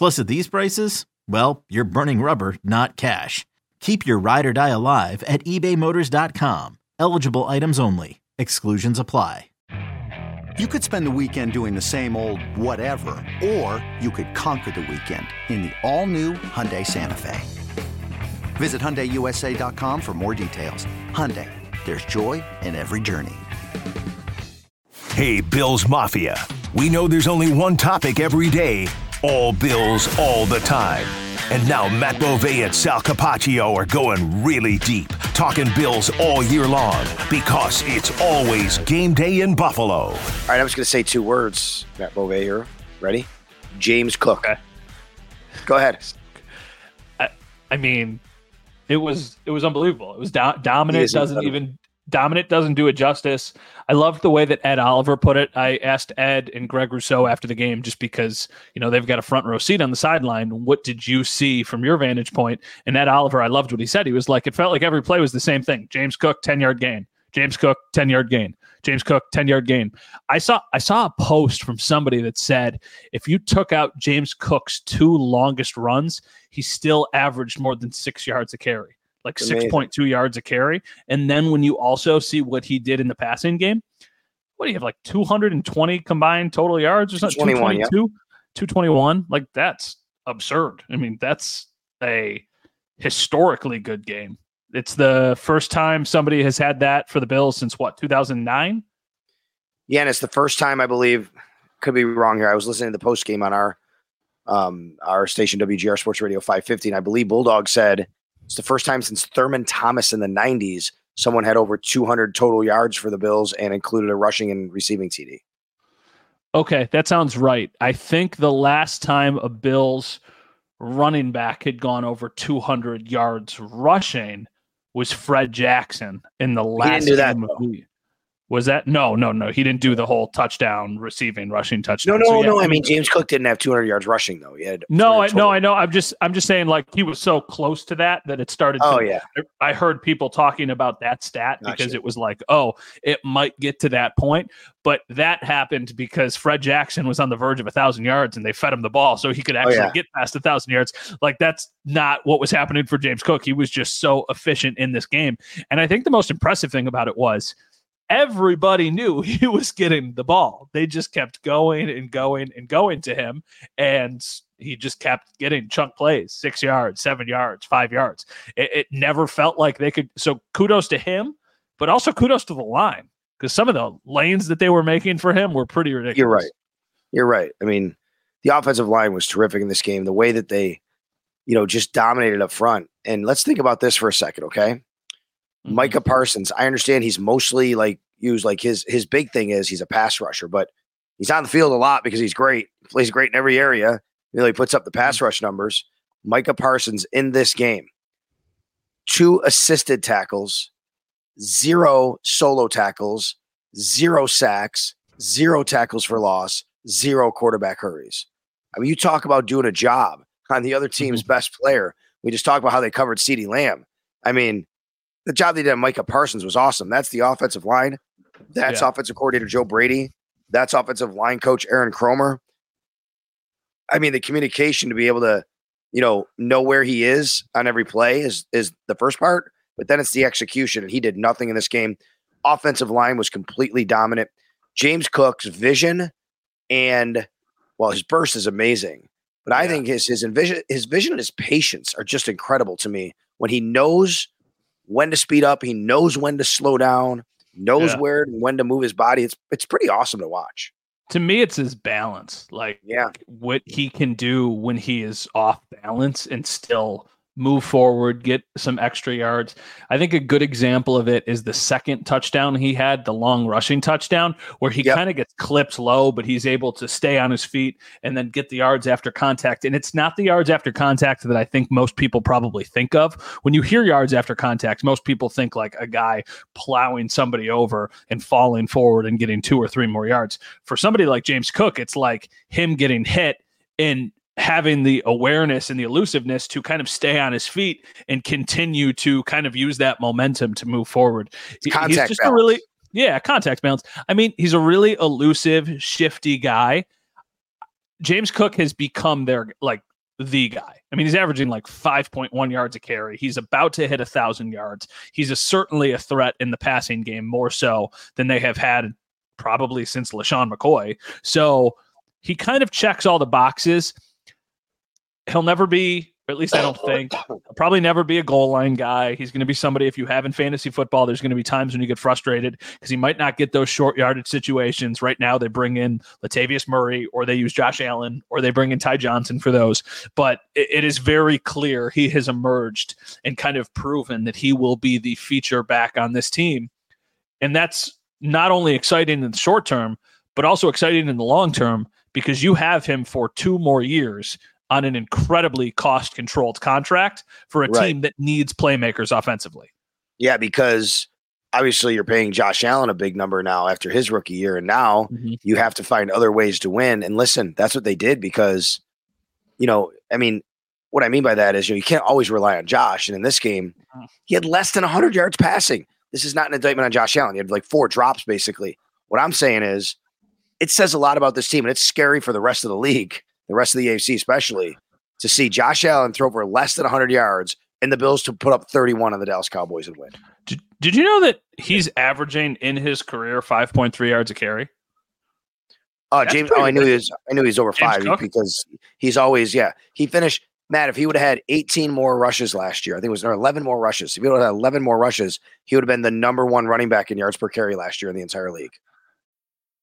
Plus, at these prices, well, you're burning rubber, not cash. Keep your ride or die alive at ebaymotors.com. Eligible items only. Exclusions apply. You could spend the weekend doing the same old whatever, or you could conquer the weekend in the all-new Hyundai Santa Fe. Visit HyundaiUSA.com for more details. Hyundai, there's joy in every journey. Hey, Bills Mafia. We know there's only one topic every day all Bills, all the time. And now Matt Bove and Sal Capaccio are going really deep, talking Bills all year long because it's always game day in Buffalo. All right, I'm just going to say two words, Matt Bove here. Ready? James Cook. Okay. Go ahead. I, I mean, it was it was unbelievable. It was do- dominant. Doesn't incredible. even dominant doesn't do it justice. I loved the way that Ed Oliver put it. I asked Ed and Greg Rousseau after the game just because, you know, they've got a front row seat on the sideline. What did you see from your vantage point? And Ed Oliver, I loved what he said. He was like, it felt like every play was the same thing. James Cook, 10 yard gain. James Cook, 10 yard gain. James Cook, 10 yard gain. I saw I saw a post from somebody that said if you took out James Cook's two longest runs, he still averaged more than six yards a carry like 6.2 yards a carry. And then when you also see what he did in the passing game, what do you have like 220 combined total yards or something? 222, yeah. 221. Like that's absurd. I mean, that's a historically good game. It's the first time somebody has had that for the Bills since what, 2009? Yeah, and it's the first time I believe. Could be wrong here. I was listening to the post game on our um, our station WGR Sports Radio 550, and I believe Bulldog said it's the first time since Thurman Thomas in the 90s someone had over 200 total yards for the Bills and included a rushing and receiving TD. Okay, that sounds right. I think the last time a Bills running back had gone over 200 yards rushing was Fred Jackson in the last game that, of the was that no, no, no? He didn't do the whole touchdown, receiving, rushing touchdown. No, no, so, yeah, no. I mean, James Cook didn't have 200 yards rushing though. He had no, I no, I know. I'm just, I'm just saying, like he was so close to that that it started. Oh to, yeah. I heard people talking about that stat gotcha. because it was like, oh, it might get to that point, but that happened because Fred Jackson was on the verge of a thousand yards and they fed him the ball so he could oh, actually oh, yeah. get past a thousand yards. Like that's not what was happening for James Cook. He was just so efficient in this game, and I think the most impressive thing about it was everybody knew he was getting the ball. They just kept going and going and going to him. And he just kept getting chunk plays six yards, seven yards, five yards. It, it never felt like they could. So kudos to him, but also kudos to the line because some of the lanes that they were making for him were pretty ridiculous. You're right. You're right. I mean, the offensive line was terrific in this game. The way that they, you know, just dominated up front. And let's think about this for a second, okay? Mm-hmm. Micah Parsons, I understand he's mostly like used like his his big thing is he's a pass rusher, but he's on the field a lot because he's great. He plays great in every area. You know, he puts up the pass mm-hmm. rush numbers. Micah Parsons in this game, two assisted tackles, zero solo tackles, zero sacks, zero tackles for loss, zero quarterback hurries. I mean, you talk about doing a job on the other team's mm-hmm. best player. We just talked about how they covered CeeDee Lamb. I mean, the job they did on Micah Parsons was awesome. That's the offensive line. That's Yeah. offensive coordinator Joe Brady. That's offensive line coach Aaron Kromer. I mean, the communication to be able to, you know, know where he is on every play is is the first part, but then it's the execution, and he did nothing in this game. Offensive line was completely dominant. James Cook's vision and well, his burst is amazing, but I think his his vision, his vision and his patience are just incredible to me. When he knows when to speed up, he knows when to slow down, knows Yeah. where and when to move his body. It's it's pretty awesome to watch. To me, it's his balance. Like Yeah. what he can do when he is off balance and still move forward, get some extra yards. I think a good example of it is the second touchdown he had, the long rushing touchdown, where he Yep. kind of gets clipped low, but he's able to stay on his feet and then get the yards after contact. And it's not the yards after contact that I think most people probably think of. When you hear yards after contact, most people think like a guy plowing somebody over and falling forward and getting two or three more yards. For somebody like James Cook, it's like him getting hit and having the awareness and the elusiveness to kind of stay on his feet and continue to kind of use that momentum to move forward. He- he's Contact just a balance. really yeah, contact balance. I mean, he's a really elusive, shifty guy. James Cook has become their like the guy. I mean, he's averaging like 5.1 yards a carry. He's about to hit a thousand yards. He's a, certainly a threat in the passing game, more so than they have had probably since LeSean McCoy. So he kind of checks all the boxes. He'll never be, or at least I don't think, he'll probably never be a goal line guy. He's going to be somebody, if you have in fantasy football, there's going to be times when you get frustrated because he might not get those short yardage situations. Right now, they bring in Latavius Murray or they use Josh Allen or they bring in Ty Johnson for those. But it, it is very clear he has emerged and kind of proven that he will be the feature back on this team. And that's not only exciting in the short term, but also exciting in the long term because you have him for two more years on an incredibly cost controlled contract for a Right. team that needs playmakers offensively. Yeah, because obviously you're paying Josh Allen a big number now after his rookie year, and now mm-hmm. you have to find other ways to win. And listen, that's what they did because, you know, I mean, what I mean by that is you know you can't always rely on Josh. And in this game, uh-huh. he had less than 100 yards passing. This is not an indictment on Josh Allen. He had like four drops basically. What I'm saying is, it says a lot about this team, and it's scary for the rest of the league, the rest of the AFC especially, to see Josh Allen throw for less than 100 yards and the Bills to put up 31 on the Dallas Cowboys and win. Did, did you know that he's averaging in his career 5.3 yards a carry? Uh, That's James. Oh, I knew he was. I knew he was over James five Cook? because he's always. Yeah, he finished. Matt, if he would have had 18 more rushes last year, I think it was or 11 more rushes. If he would have had 11 more rushes, he would have been the number one running back in yards per carry last year in the entire league.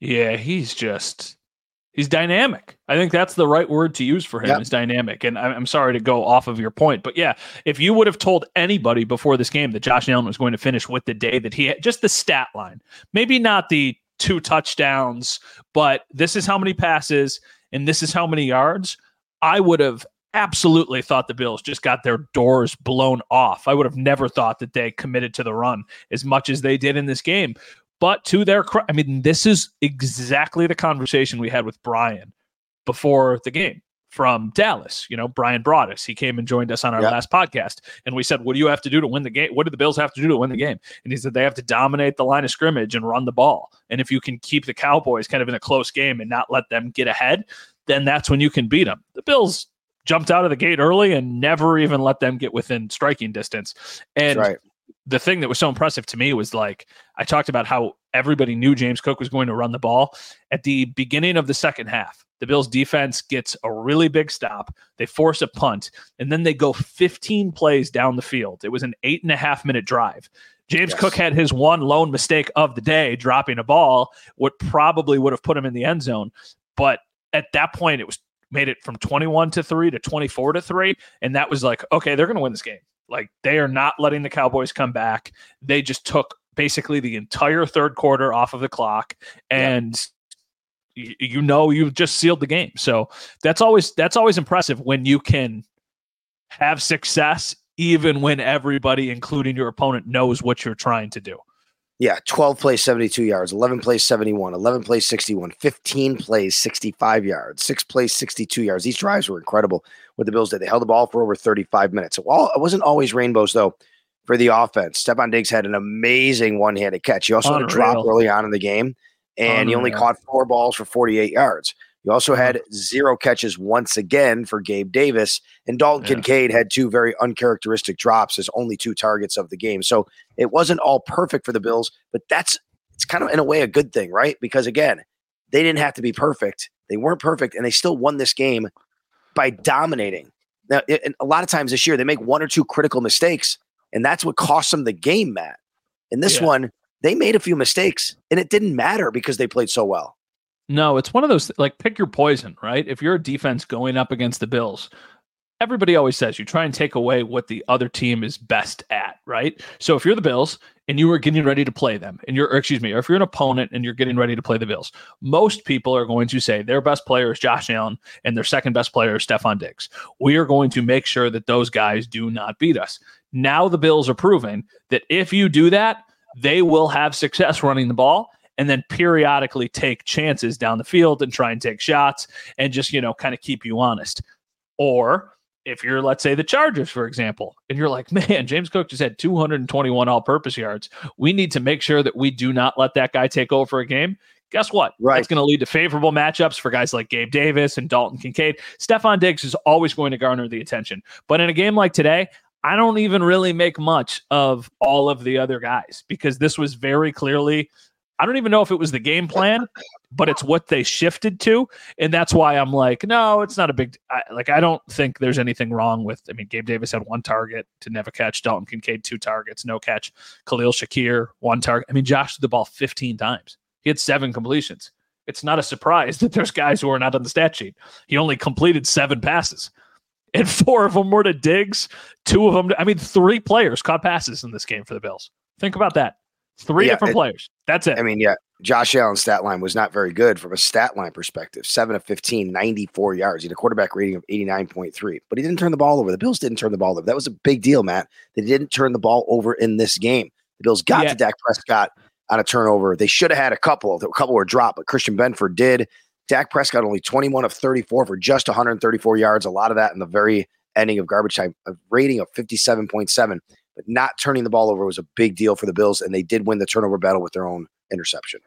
Yeah, he's just he's dynamic. I think that's the right word to use for him Yep. is dynamic. And I- I'm sorry to go off of your point, but yeah, if you would have told anybody before this game that Josh Allen was going to finish with the day that he had, just the stat line, maybe not the two touchdowns, but this is how many passes and this is how many yards, I would have absolutely thought the Bills just got their doors blown off. I would have never thought that they committed to the run as much as they did in this game. But to their credit, I mean, this is exactly the conversation we had with Brian before the game from Dallas. You know, Brian brought us. He came and joined us on our Yep. last podcast. And we said, What do you have to do to win the game? What do the Bills have to do to win the game? And he said, They have to dominate the line of scrimmage and run the ball. And if you can keep the Cowboys kind of in a close game and not let them get ahead, then that's when you can beat them. The Bills jumped out of the gate early and never even let them get within striking distance. And right. The thing that was so impressive to me was like I talked about how everybody knew James Cook was going to run the ball at the beginning of the second half. The Bills defense gets a really big stop. They force a punt, and then they go 15 plays down the field. It was an eight and a half minute drive. James Yes. Cook had his one lone mistake of the day, dropping a ball, what probably would have put him in the end zone. But at that point, it was made it from 21 to 3 to 24 to 3. And that was like, okay, they're going to win this game. Like they are not letting the Cowboys come back. They just took basically the entire third quarter off of the clock and you, you know you've just sealed the game. So that's always that's always impressive when you can have success even when everybody including your opponent knows what you're trying to do. Yeah, 12 plays 72 yards, 11 plays 71, 11 plays 61, 15 plays 65 yards, 6 plays 62 yards. These drives were incredible what the Bills did. They held the ball for over 35 minutes. So, it wasn't always rainbows though for the offense. Stefon Diggs had an amazing one-handed catch. He also Unreal. had a drop early on in the game and Unreal. he only caught four balls for 48 yards. You also had mm-hmm. zero catches once again for Gabe Davis, and Dalton yeah. Kincaid had two very uncharacteristic drops as only two targets of the game. So it wasn't all perfect for the Bills, but that's it's kind of in a way a good thing, right? Because again, they didn't have to be perfect. They weren't perfect, and they still won this game by dominating. Now, it, a lot of times this year, they make one or two critical mistakes, and that's what cost them the game, Matt. In this yeah. one, they made a few mistakes, and it didn't matter because they played so well. No, it's one of those like pick your poison, right? If you're a defense going up against the Bills, everybody always says you try and take away what the other team is best at, right? So if you're the Bills and you are getting ready to play them, and you're, excuse me, or if you're an opponent and you're getting ready to play the Bills, most people are going to say their best player is Josh Allen and their second best player is Stefon Diggs. We are going to make sure that those guys do not beat us. Now the Bills are proving that if you do that, they will have success running the ball and then periodically take chances down the field and try and take shots and just, you know, kind of keep you honest. Or if you're, let's say, the Chargers, for example, and you're like, man, James Cook just had 221 all purpose yards. We need to make sure that we do not let that guy take over a game. Guess what? Right. That's going to lead to favorable matchups for guys like Gabe Davis and Dalton Kincaid. Stefon Diggs is always going to garner the attention. But in a game like today, I don't even really make much of all of the other guys because this was very clearly I don't even know if it was the game plan, but it's what they shifted to, and that's why I'm like, no, it's not a big. I, like I don't think there's anything wrong with. I mean, Gabe Davis had one target to never catch. Dalton Kincaid two targets, no catch. Khalil Shakir one target. I mean, Josh threw the ball 15 times. He had seven completions. It's not a surprise that there's guys who are not on the stat sheet. He only completed seven passes, and four of them were to Diggs. Two of them. I mean, three players caught passes in this game for the Bills. Think about that. Three yeah, different it, players. That's it. I mean, yeah, Josh Allen's stat line was not very good from a stat line perspective. Seven of 15, 94 yards. He had a quarterback rating of 89.3, but he didn't turn the ball over. The Bills didn't turn the ball over. That was a big deal, Matt. They didn't turn the ball over in this game. The Bills got yeah. to Dak Prescott on a turnover. They should have had a couple. A couple were dropped, but Christian Benford did. Dak Prescott only 21 of 34 for just 134 yards. A lot of that in the very ending of garbage time. A rating of 57.7 but not turning the ball over was a big deal for the Bills, and they did win the turnover battle with their own interception.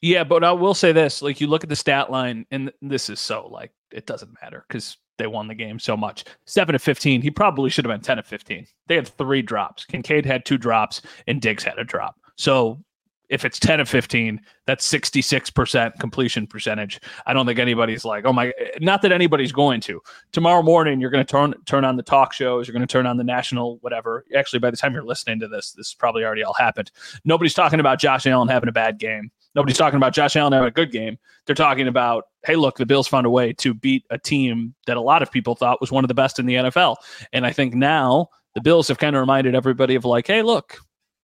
Yeah, but I will say this: like you look at the stat line, and this is so like it doesn't matter because they won the game so much. Seven of fifteen. He probably should have been ten of fifteen. They had three drops. Kincaid had two drops, and Diggs had a drop. So if it's 10 of 15, that's 66% completion percentage. I don't think anybody's like, oh my, not that anybody's going to. Tomorrow morning, you're going to turn turn on the talk shows, you're going to turn on the national whatever. Actually, by the time you're listening to this, this probably already all happened. Nobody's talking about Josh Allen having a bad game. Nobody's talking about Josh Allen having a good game. They're talking about, hey, look, the Bills found a way to beat a team that a lot of people thought was one of the best in the NFL. And I think now the Bills have kind of reminded everybody of like, hey, look,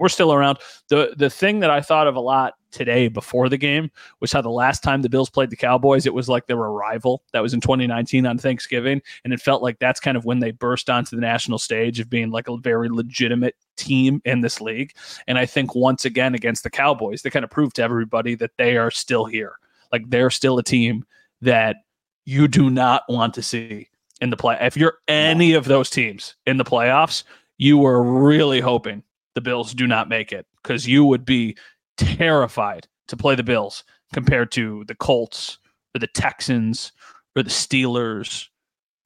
we're still around. The the thing that I thought of a lot today before the game was how the last time the Bills played the Cowboys, it was like they were a rival. That was in 2019 on Thanksgiving. And it felt like that's kind of when they burst onto the national stage of being like a very legitimate team in this league. And I think once again against the Cowboys, they kind of proved to everybody that they are still here. Like they're still a team that you do not want to see in the play. If you're any of those teams in the playoffs, you were really hoping the Bills do not make it because you would be terrified to play the Bills compared to the Colts or the Texans or the Steelers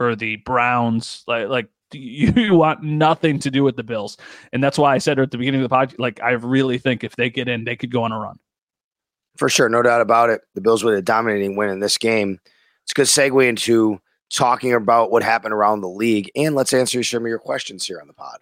or the Browns. Like, like you want nothing to do with the Bills. And that's why I said at the beginning of the podcast, like, I really think if they get in, they could go on a run. For sure. No doubt about it. The Bills with a dominating win in this game. It's a good segue into talking about what happened around the league. And let's answer some of your questions here on the pod.